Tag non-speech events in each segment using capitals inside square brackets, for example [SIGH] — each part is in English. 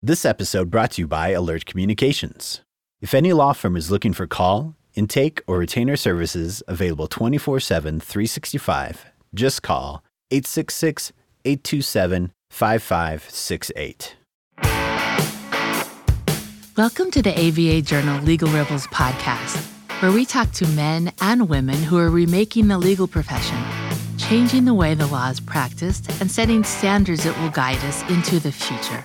This episode brought to you by Alert Communications. If any law firm is looking for call, intake, or retainer services available 24 7, 365, just call 866 827 5568. Welcome to the ABA Journal Legal Rebels podcast, where we talk to men and women who are remaking the legal profession, changing the way the law is practiced, and setting standards that will guide us into the future.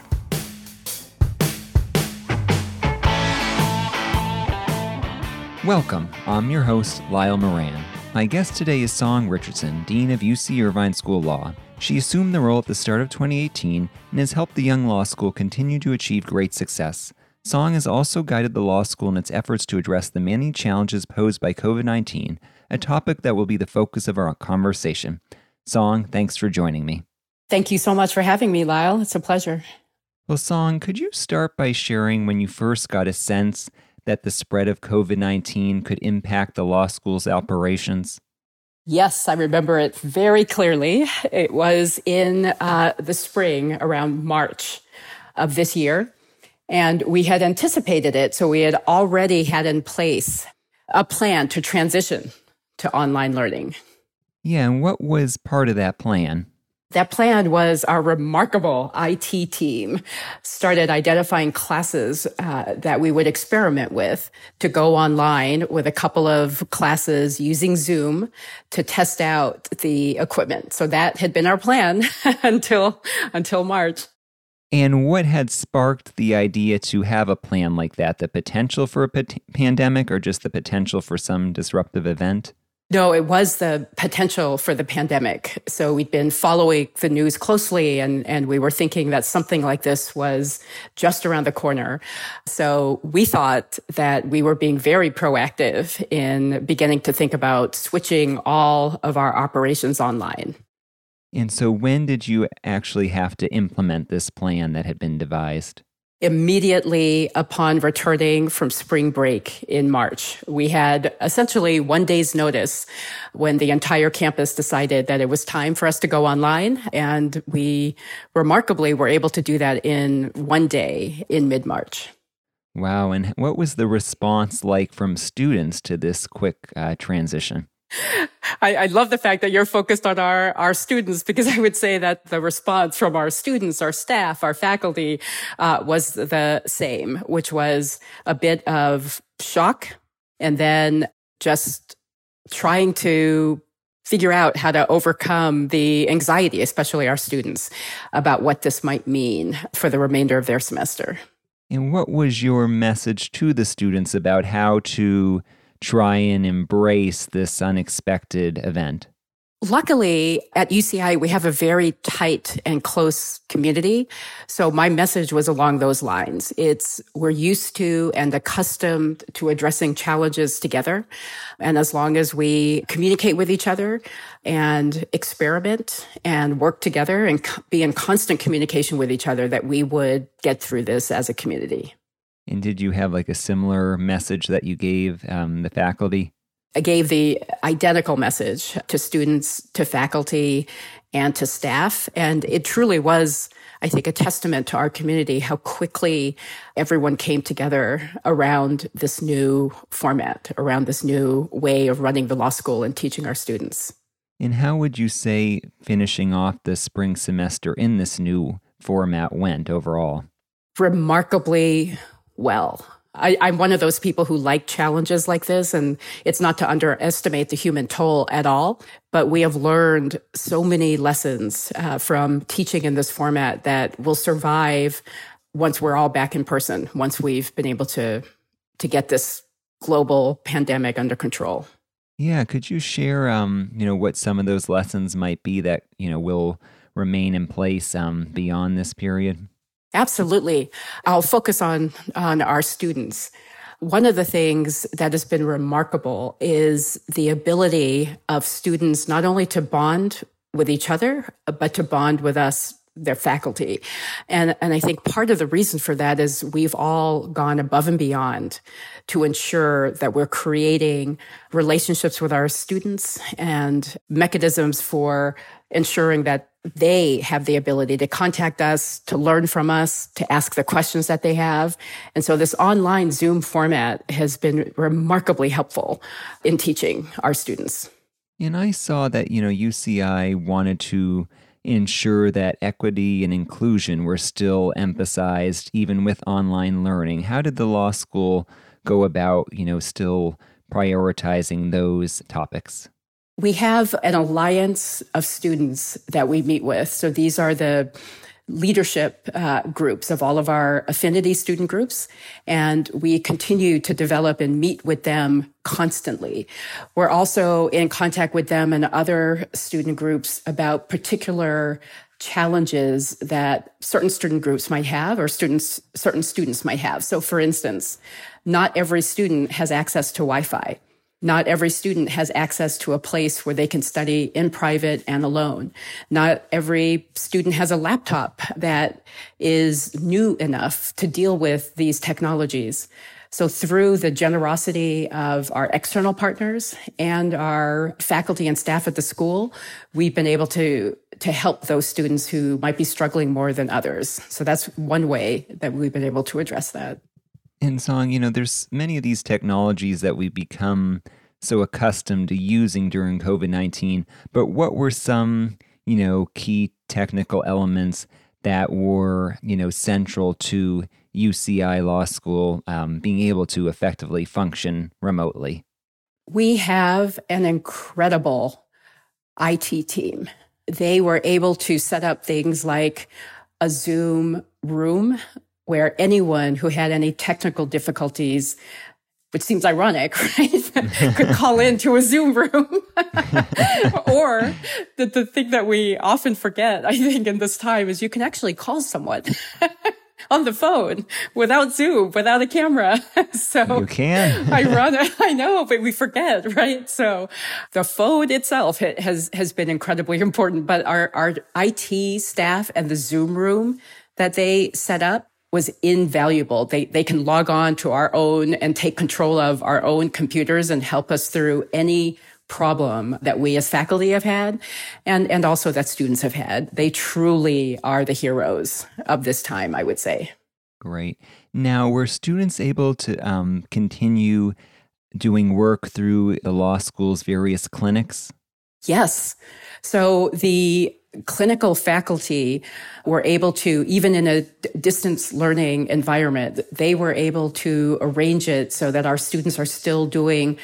Welcome. I'm your host, Lyle Moran. My guest today is Song Richardson, Dean of UC Irvine School of Law. She assumed the role at the start of 2018 and has helped the young law school continue to achieve great success. Song has also guided the law school in its efforts to address the many challenges posed by COVID 19, a topic that will be the focus of our conversation. Song, thanks for joining me. Thank you so much for having me, Lyle. It's a pleasure. Well, Song, could you start by sharing when you first got a sense that the spread of COVID 19 could impact the law school's operations? Yes, I remember it very clearly. It was in uh, the spring, around March of this year. And we had anticipated it. So we had already had in place a plan to transition to online learning. Yeah. And what was part of that plan? That plan was our remarkable IT team started identifying classes uh, that we would experiment with to go online with a couple of classes using Zoom to test out the equipment. So that had been our plan [LAUGHS] until until March. And what had sparked the idea to have a plan like that? The potential for a pandemic or just the potential for some disruptive event? No, it was the potential for the pandemic. So we'd been following the news closely and, and we were thinking that something like this was just around the corner. So we thought that we were being very proactive in beginning to think about switching all of our operations online. And so when did you actually have to implement this plan that had been devised? Immediately upon returning from spring break in March. We had essentially one day's notice when the entire campus decided that it was time for us to go online. And we remarkably were able to do that in one day in mid March. Wow. And what was the response like from students to this quick uh, transition? I, I, love the fact that you're focused on our, our students because I would say that the response from our students, our staff, our faculty uh, was the same, which was a bit of shock and then just trying to figure out how to overcome the anxiety, especially our students, about what this might mean for the remainder of their semester. And what was your message to the students about how to try and embrace this unexpected event? Luckily, at UCI, we have a very tight and close community. So my message was along those lines. It's we're used to and accustomed to addressing challenges together. And as long as we communicate with each other and experiment and work together and be in constant communication with each other, that we would get through this as a community. And did you have like a similar message that you gave um, the faculty? I gave the identical message to students, to faculty, and to staff. And it truly was, I think, a testament to our community how quickly everyone came together around this new format, around this new way of running the law school and teaching our students. And how would you say finishing off the spring semester in this new format went overall? Remarkably well. I, am one of those people who like challenges like this, and it's not to underestimate the human toll at all. But we have learned so many lessons uh, from teaching in this format that will survive once we're all back in person, once we've been able to to get this global pandemic under control. Yeah, could you share, um, you know, what some of those lessons might be that you know will remain in place um, beyond this period? Absolutely. I'll focus on, on our students. One of the things that has been remarkable is the ability of students not only to bond with each other, but to bond with us, their faculty. And, and I think part of the reason for that is we've all gone above and beyond to ensure that we're creating relationships with our students and mechanisms for ensuring that they have the ability to contact us, to learn from us, to ask the questions that they have. And so this online Zoom format has been remarkably helpful in teaching our students. And I saw that, you know, UCI wanted to ensure that equity and inclusion were still emphasized even with online learning. How did the law school go about, you know, still prioritizing those topics? We have an alliance of students that we meet with. So these are the leadership uh, groups of all of our affinity student groups. And we continue to develop and meet with them constantly. We're also in contact with them and other student groups about particular challenges that certain student groups might have or students, certain students might have. So for instance, not every student has access to Wi-Fi. Not every student has access to a place where they can study in private and alone. Not every student has a laptop that is new enough to deal with these technologies. So through the generosity of our external partners and our faculty and staff at the school, we've been able to, to help those students who might be struggling more than others. So that's one way that we've been able to address that in song, you know, there's many of these technologies that we've become so accustomed to using during COVID 19. But what were some, you know, key technical elements that were, you know, central to UCI Law School um, being able to effectively function remotely? We have an incredible IT team. They were able to set up things like a Zoom room where anyone who had any technical difficulties which seems ironic, [LAUGHS] right? could call into a Zoom room. [LAUGHS] or the, the thing that we often forget, I think, in this time is you can actually call someone. [LAUGHS] on the phone without Zoom, without a camera. so you can. ironic. I know, but we forget, right? So the phone itself has, has been incredibly important, but our, our IT staff and the Zoom room that they set up was invaluable. They, they can log on to our own and take control of our own computers and help us through any problem that we as faculty have had and, and also that students have had. They truly are the heroes of this time, I would say. Great. Now, were students able to um, continue doing work through the law school's various clinics? Yes. So the clinical faculty were able to, even in a distance learning environment, they were able to arrange it so that our students are still doing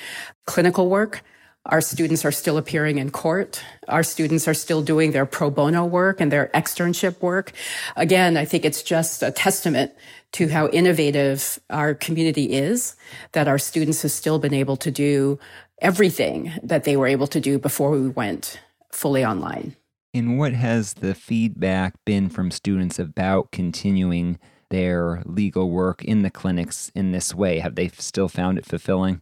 clinical work. Our students are still appearing in court. Our students are still doing their pro bono work and their externship work. Again, I think it's just a testament to how innovative our community is that our students have still been able to do everything that they were able to do before we went fully online. And what has the feedback been from students about continuing their legal work in the clinics in this way? Have they still found it fulfilling?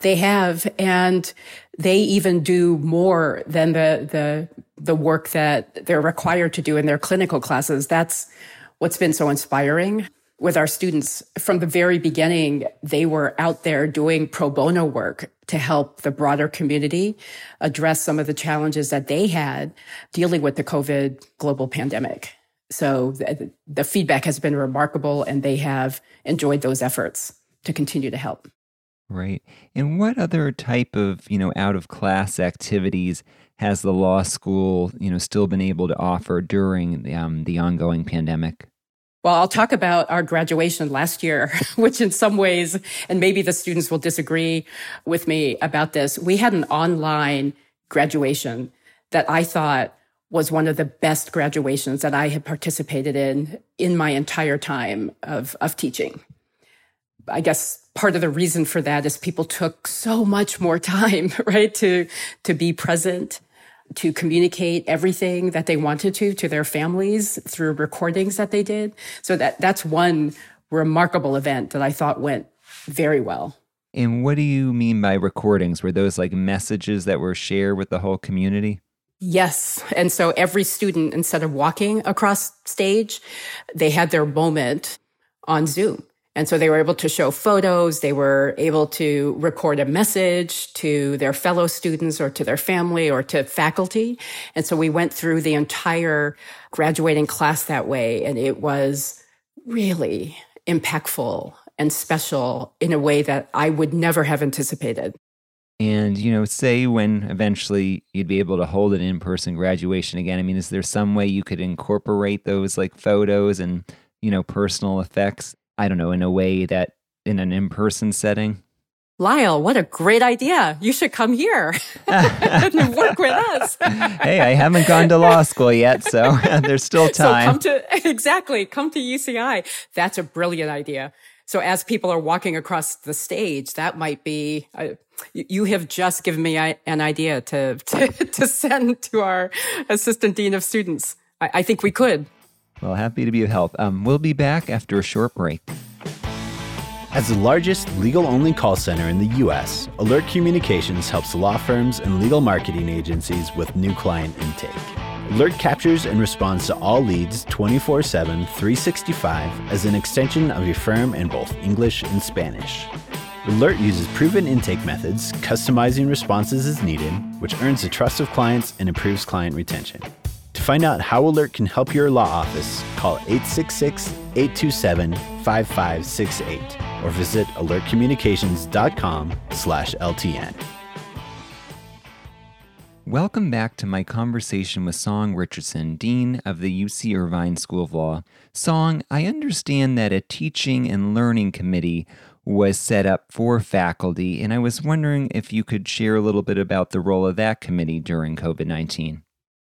They have, and they even do more than the the the work that they're required to do in their clinical classes. That's what's been so inspiring with our students from the very beginning, they were out there doing pro bono work to help the broader community address some of the challenges that they had dealing with the COVID global pandemic. So the, the feedback has been remarkable and they have enjoyed those efforts to continue to help. Right. And what other type of, you know, out of class activities has the law school, you know, still been able to offer during the, um, the ongoing pandemic? Well, I'll talk about our graduation last year, [LAUGHS] which in some ways, and maybe the students will disagree with me about this. We had an online graduation that I thought was one of the best graduations that I had participated in in my entire time of, of teaching. I guess part of the reason for that is people took so much more [LAUGHS] time, right, to, to be present to communicate everything that they wanted to to their families through recordings that they did. So that that's one remarkable event that I thought went very well. And what do you mean by recordings? Were those like messages that were shared with the whole community? Yes. And so every student, instead of walking across stage, they had their moment on Zoom And so they were able to show photos. They were able to record a message to their fellow students or to their family or to faculty. And so we went through the entire graduating class that way. And it was really impactful and special in a way that I would never have anticipated. And, you know, say when eventually you'd be able to hold an in person graduation again, I mean, is there some way you could incorporate those like photos and, you know, personal effects? I don't know, in a way that in an in person setting? Lyle, what a great idea. You should come here [LAUGHS] and work with us. hey, I haven't gone to law school yet, so [LAUGHS] there's still time. So come to, [LAUGHS] exactly, come to UCI. That's a brilliant idea. So as people are walking across the stage, that might be, uh, you have just given me an idea to, to, to, send to our assistant dean of students. I, I think we could. Well, happy to be of help. Um, we'll be back after a short break. As the largest legal only call center in the U.S., Alert Communications helps law firms and legal marketing agencies with new client intake. Alert captures and responds to all leads 24 7, 365 as an extension of your firm in both English and Spanish. Alert uses proven intake methods, customizing responses as needed, which earns the trust of clients and improves client retention. Find out how Alert can help your law office, call 866 827 5568 or visit alertcommunications.com slash LTN. Welcome back to my conversation with Song Richardson, Dean of the UC Irvine School of Law. Song, I understand that a teaching and learning committee was set up for faculty, and I was wondering if you could share a little bit about the role of that committee during COVID 19.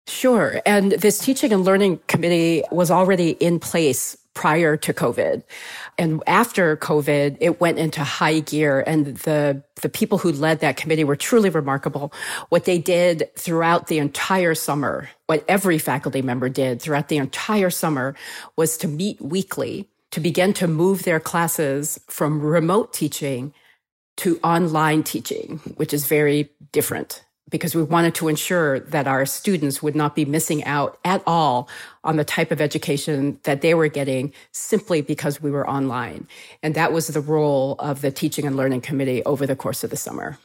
Sure. And this teaching and learning committee was already in place prior to COVID. And after COVID, it went into high gear and the, the people who led that committee were truly remarkable. What they did throughout the entire summer, what every faculty member did throughout the entire summer was to meet weekly to begin to move their classes from remote teaching to online teaching, which is very different because we wanted to ensure that our students would not be missing out at all on the type of education that they were getting simply because we were online. And that was the role of the Teaching and Learning Committee over the course of the summer.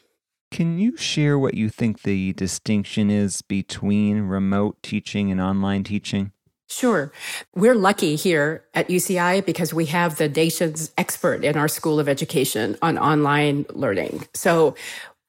Can you share what you think the distinction is between remote teaching and online teaching? Sure. We're lucky here at UCI because we have the nation's expert in our School of Education on online learning. So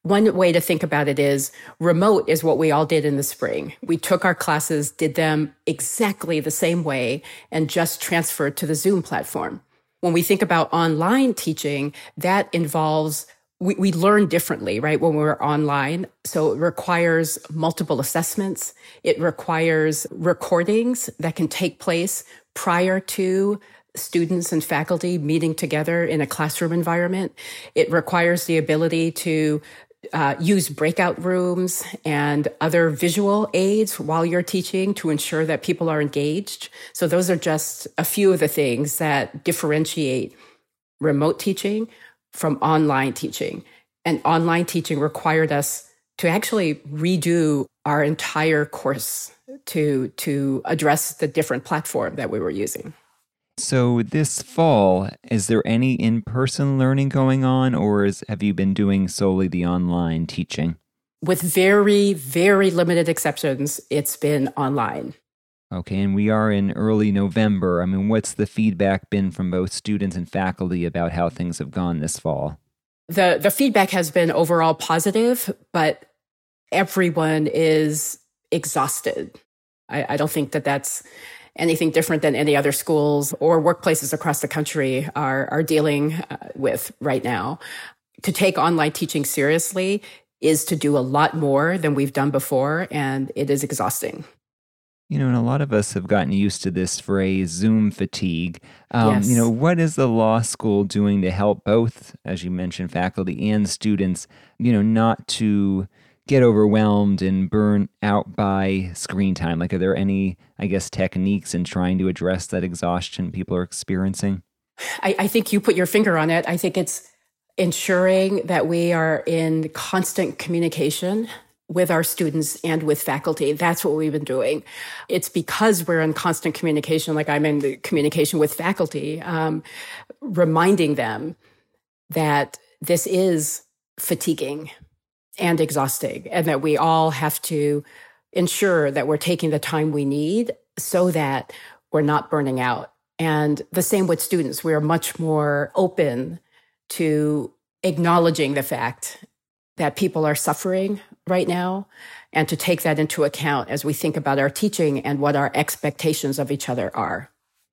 one way to think about it is remote is what we all did in the spring. We took our classes, did them exactly the same way, and just transferred to the Zoom platform. When we think about online teaching, that involves we, we learn differently, right? When we're online. So it requires multiple assessments. It requires recordings that can take place prior to students and faculty meeting together in a classroom environment. It requires the ability to uh, use breakout rooms and other visual aids while you're teaching to ensure that people are engaged. So those are just a few of the things that differentiate remote teaching from online teaching. And online teaching required us to actually redo our entire course to, to address the different platform that we were using. So this fall, is there any in-person learning going on or is, have you been doing solely the online teaching? With very, very limited exceptions, it's been online. Okay, and we are in early November. I mean, what's the feedback been from both students and faculty about how things have gone this fall? The the feedback has been overall positive, but everyone is exhausted. I, I don't think that that's anything different than any other schools or workplaces across the country are, are dealing uh, with right now. To take online teaching seriously is to do a lot more than we've done before, and it is exhausting. You know, and a lot of us have gotten used to this phrase, Zoom fatigue. Um, yes. You know, what is the law school doing to help both, as you mentioned, faculty and students, you know, not to get overwhelmed and burn out by screen time? Like, are there any, I guess, techniques in trying to address that exhaustion people are experiencing? I, I think you put your finger on it. I think it's ensuring that we are in constant communication with our students and with faculty. That's what we've been doing. It's because we're in constant communication, like I'm in the communication with faculty, um, reminding them that this is fatiguing and exhausting and that we all have to ensure that we're taking the time we need so that we're not burning out. And the same with students. We are much more open to acknowledging the fact that people are suffering right now and to take that into account as we think about our teaching and what our expectations of each other are.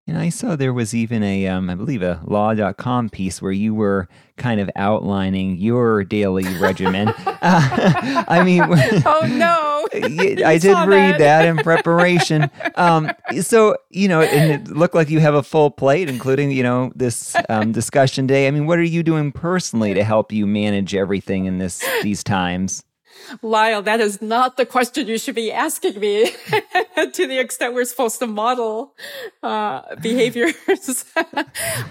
And I saw there was even a, um, I believe, a law.com piece where you were kind of outlining your daily regimen. [LAUGHS] Uh, [LAUGHS] I mean, [LAUGHS] oh no, I did read that. that in preparation. Um, so, you know, and it looked like you have a full plate, including, you know, this um, discussion day. I mean, what are you doing personally to help you manage everything in this these times? Lyle, that is not the question you should be asking me [LAUGHS] to the extent we're supposed to model uh, behaviors. [LAUGHS]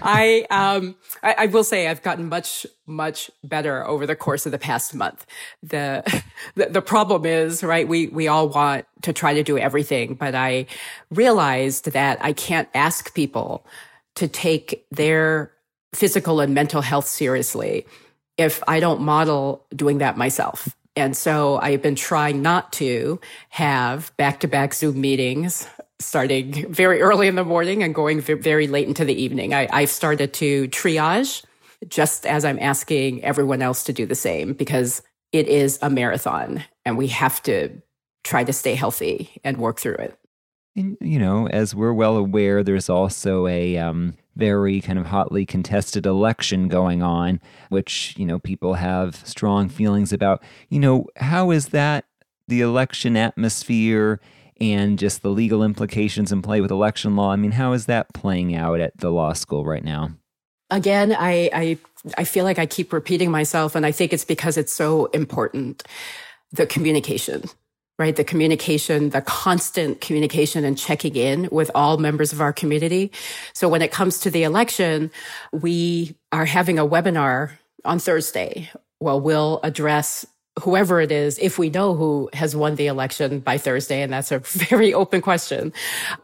I, um, I, I, will say I've gotten much, much better over the course of the past month. The, [LAUGHS] the, the problem is, right, we, we all want to try to do everything, but I realized that I can't ask people to take their physical and mental health seriously if I don't model doing that myself. And so I've been trying not to have back to back Zoom meetings starting very early in the morning and going very late into the evening. I, I've started to triage just as I'm asking everyone else to do the same because it is a marathon and we have to try to stay healthy and work through it. And, you know, as we're well aware, there's also a um, very kind of hotly contested election going on, which, you know, people have strong feelings about. You know, how is that the election atmosphere and just the legal implications in play with election law? I mean, how is that playing out at the law school right now? Again, I, I, I feel like I keep repeating myself, and I think it's because it's so important the communication right? The communication, the constant communication and checking in with all members of our community. So when it comes to the election, we are having a webinar on Thursday. Well, we'll address whoever it is, if we know who has won the election by Thursday, and that's a [LAUGHS] very open question,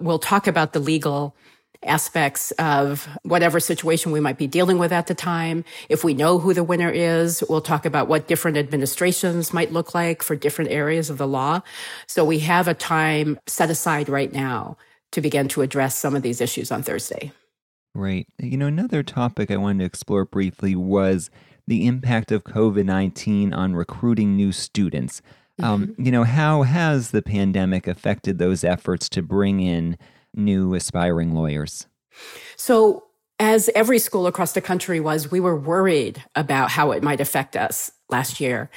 we'll talk about the legal aspects of whatever situation we might be dealing with at the time. If we know who the winner is, we'll talk about what different administrations might look like for different areas of the law. So we have a time set aside right now to begin to address some of these issues on Thursday. Right. You know, another topic I wanted to explore briefly was the impact of COVID 19 on recruiting new students. Um, mm-hmm. Um, you know, how has the pandemic affected those efforts to bring in new aspiring lawyers? So, as every school across the country was, we were worried about how it might affect us last year.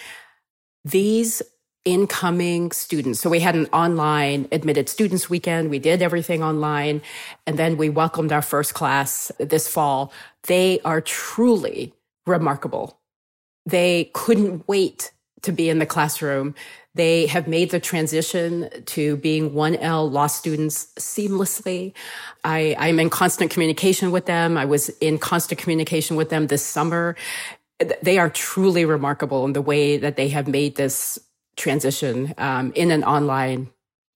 These incoming students. So we had an online admitted students weekend. We did everything online. And then we welcomed our first class this fall. They are truly remarkable. They couldn't wait to be in the classroom. They have made the transition to being 1L law students seamlessly. I, I'm in constant communication with them. I was in constant communication with them this summer. They are truly remarkable in the way that they have made this transition um, in an online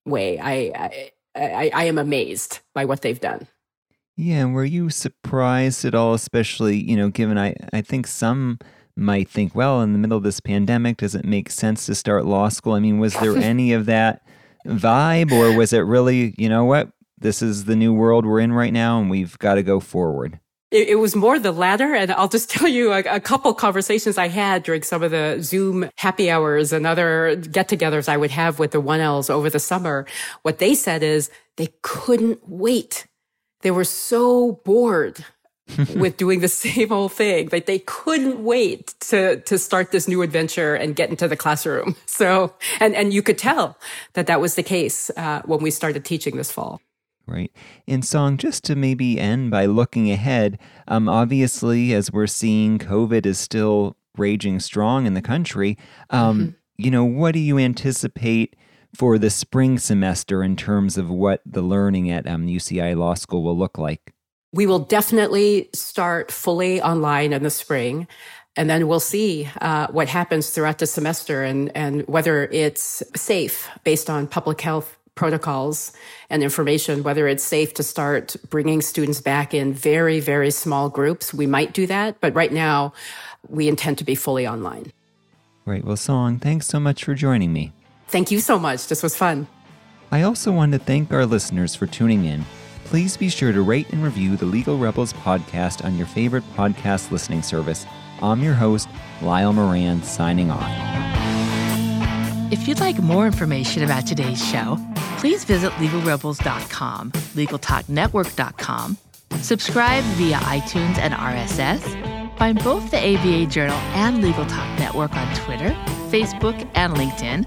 way. I, I, I am amazed by what they've done. Yeah, and were you surprised at all, especially, you know, given I, I think some might think, well, in the middle of this pandemic, does it make sense to start law school? I mean, was there [LAUGHS] any of that vibe, or was it really, you know what, this is the new world we're in right now, and we've got to go forward? It, it was more the latter. And I'll just [LAUGHS] tell you a, a, couple conversations I had during some of the Zoom happy hours and other get togethers I would have with the 1Ls over the summer. What they said is they couldn't wait. They were so bored [LAUGHS] with doing the same old thing. Like they couldn't wait to to start this new adventure and get into the classroom. [LAUGHS] So, and and you could tell that that was the case uh, when we started teaching this fall. Right. In song, just to maybe end by looking ahead. Um, obviously, as we're seeing, COVID is still raging strong in the country. Um, mm-hmm. You know, what do you anticipate? For the spring semester, in terms of what the learning at um, UCI Law School will look like? We will definitely start fully online in the spring. and then we'll see uh, what happens throughout the semester and, and whether it's safe based on public health protocols and information, whether it's safe to start bringing students back in very, very small groups. We might do that, but right now we intend to be fully online. Great. Well, Song, thanks so much for joining me. Thank you so much. This was fun. I also want to thank our listeners for tuning in. Please be sure to rate and review the Legal Rebels podcast on your favorite podcast listening service. I'm your host, Lyle Moran, signing off. If you'd like more information about today's show, please visit legalrebels.com, legaltalknetwork.com, subscribe via iTunes and RSS, find both the ABA Journal and Legal Talk Network on Twitter, Facebook, and LinkedIn,